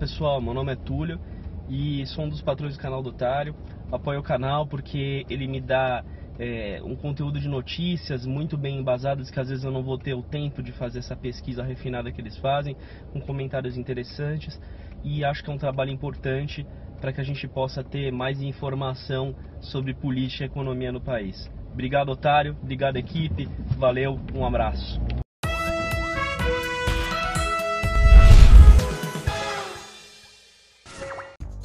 pessoal, meu nome é Túlio e sou um dos patrões do canal do Otário. Apoio o canal porque ele me dá é, um conteúdo de notícias muito bem embasadas que às vezes eu não vou ter o tempo de fazer essa pesquisa refinada que eles fazem, com comentários interessantes e acho que é um trabalho importante para que a gente possa ter mais informação sobre política e economia no país. Obrigado, Otário. Obrigado, equipe. Valeu. Um abraço.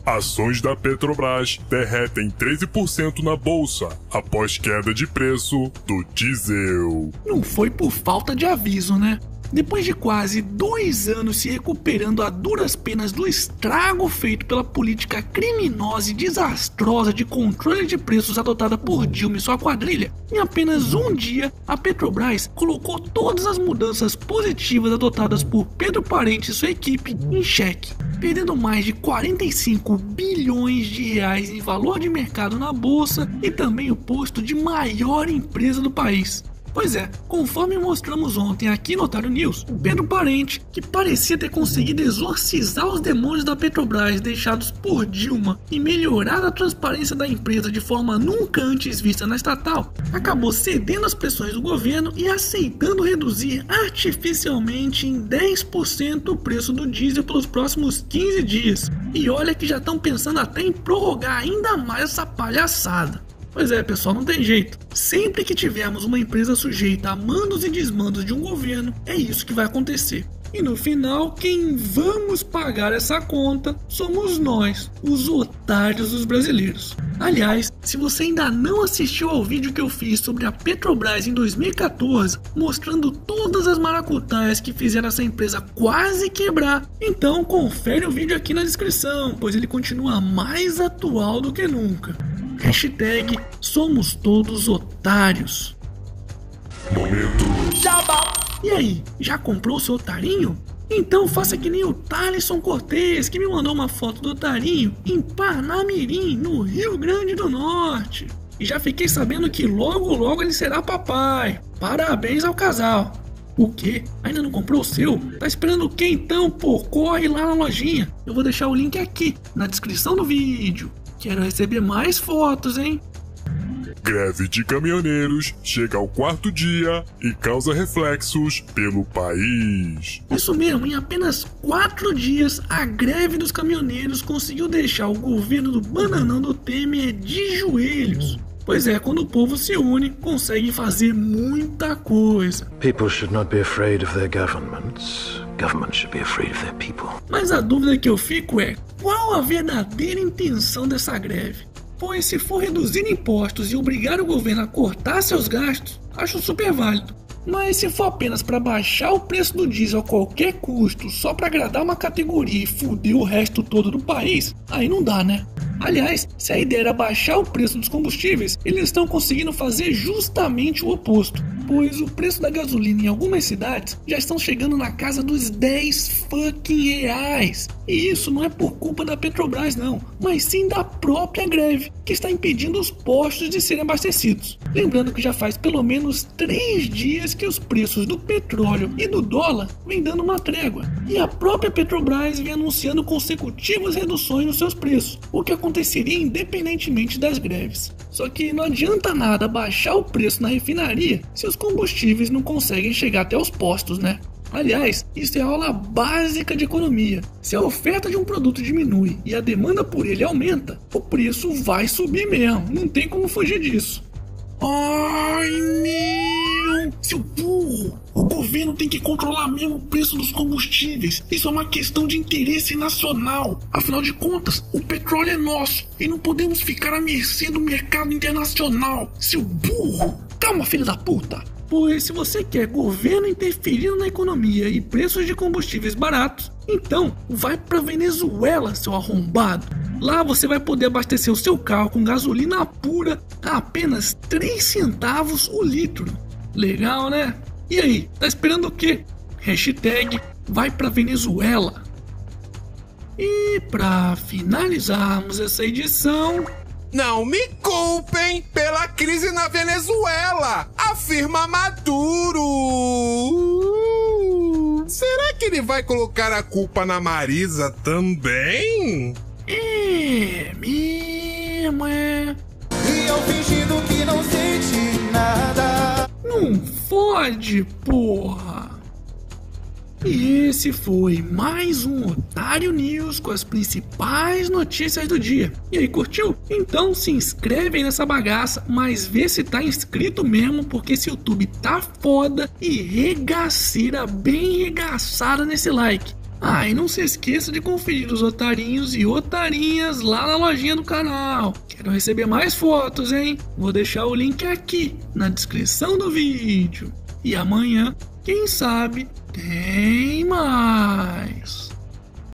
Ações da Petrobras derretem 13% na bolsa após queda de preço do diesel. Não foi por falta de aviso, né? Depois de quase dois anos se recuperando a duras penas do estrago feito pela política criminosa e desastrosa de controle de preços adotada por Dilma e sua quadrilha, em apenas um dia a Petrobras colocou todas as mudanças positivas adotadas por Pedro Parente e sua equipe em xeque, perdendo mais de 45 bilhões de reais em valor de mercado na bolsa e também o posto de maior empresa do país. Pois é, conforme mostramos ontem aqui no Otário News, Pedro Parente, que parecia ter conseguido exorcizar os demônios da Petrobras deixados por Dilma e melhorar a transparência da empresa de forma nunca antes vista na estatal, acabou cedendo às pressões do governo e aceitando reduzir artificialmente em 10% o preço do diesel pelos próximos 15 dias. E olha que já estão pensando até em prorrogar ainda mais essa palhaçada. Pois é, pessoal, não tem jeito. Sempre que tivermos uma empresa sujeita a mandos e desmandos de um governo, é isso que vai acontecer. E no final, quem vamos pagar essa conta somos nós, os otários dos brasileiros. Aliás, se você ainda não assistiu ao vídeo que eu fiz sobre a Petrobras em 2014, mostrando todas as maracutaias que fizeram essa empresa quase quebrar, então confere o vídeo aqui na descrição, pois ele continua mais atual do que nunca. Hashtag somos todos otários. Momento. E aí, já comprou seu otarinho? Então faça que nem o Thaleson Cortez, que me mandou uma foto do otarinho em Parnamirim, no Rio Grande do Norte. E já fiquei sabendo que logo logo ele será papai. Parabéns ao casal. O quê? Ainda não comprou o seu? Tá esperando o que então, pô? Corre lá na lojinha. Eu vou deixar o link aqui, na descrição do vídeo. Quero receber mais fotos, hein? Greve de caminhoneiros chega ao quarto dia e causa reflexos pelo país. Isso mesmo, em apenas quatro dias, a greve dos caminhoneiros conseguiu deixar o governo do bananão do Temer de joelhos. Pois é, quando o povo se une, consegue fazer muita coisa. People should not be afraid of their governments. Governments should be afraid of their people. Mas a dúvida que eu fico é: qual a verdadeira intenção dessa greve? Pois se for reduzir impostos e obrigar o governo a cortar seus gastos, acho super válido. Mas se for apenas para baixar o preço do diesel a qualquer custo, só para agradar uma categoria e fuder o resto todo do país, aí não dá, né? Aliás, se a ideia era baixar o preço dos combustíveis, eles estão conseguindo fazer justamente o oposto, pois o preço da gasolina em algumas cidades já estão chegando na casa dos 10 fucking reais. E isso não é por culpa da Petrobras, não, mas sim da própria greve, que está impedindo os postos de serem abastecidos. Lembrando que já faz pelo menos 3 dias que os preços do petróleo e do dólar vêm dando uma trégua, e a própria Petrobras vem anunciando consecutivas reduções nos seus preços, o que aconteceria independentemente das greves. Só que não adianta nada baixar o preço na refinaria se os combustíveis não conseguem chegar até os postos, né? Aliás, isso é aula básica de economia. Se a oferta de um produto diminui e a demanda por ele aumenta, o preço vai subir mesmo. Não tem como fugir disso. Ai meu! Seu burro! O governo tem que controlar mesmo o preço dos combustíveis. Isso é uma questão de interesse nacional. Afinal de contas, o petróleo é nosso e não podemos ficar à mercê do mercado internacional. Seu burro! Calma, filho da puta! Pois se você quer governo interferindo na economia e preços de combustíveis baratos, então vai para Venezuela, seu arrombado. Lá você vai poder abastecer o seu carro com gasolina pura a apenas 3 centavos o litro. Legal, né? E aí, tá esperando o quê? Hashtag vai pra Venezuela. E para finalizarmos essa edição, Não me culpem pela crise na Venezuela, afirma Maduro. será que ele vai colocar a culpa na Marisa também? É, mesmo é. E eu fingindo que não senti nada. Não fode, porra! E esse foi mais um Otário News com as principais notícias do dia. E aí, curtiu? Então se inscreve aí nessa bagaça, mas vê se tá inscrito mesmo, porque esse YouTube tá foda e regaceira bem regaçada nesse like. Ah, e não se esqueça de conferir os otarinhos e otarinhas lá na lojinha do canal. Quero receber mais fotos, hein? Vou deixar o link aqui na descrição do vídeo. E amanhã, quem sabe, tem mais.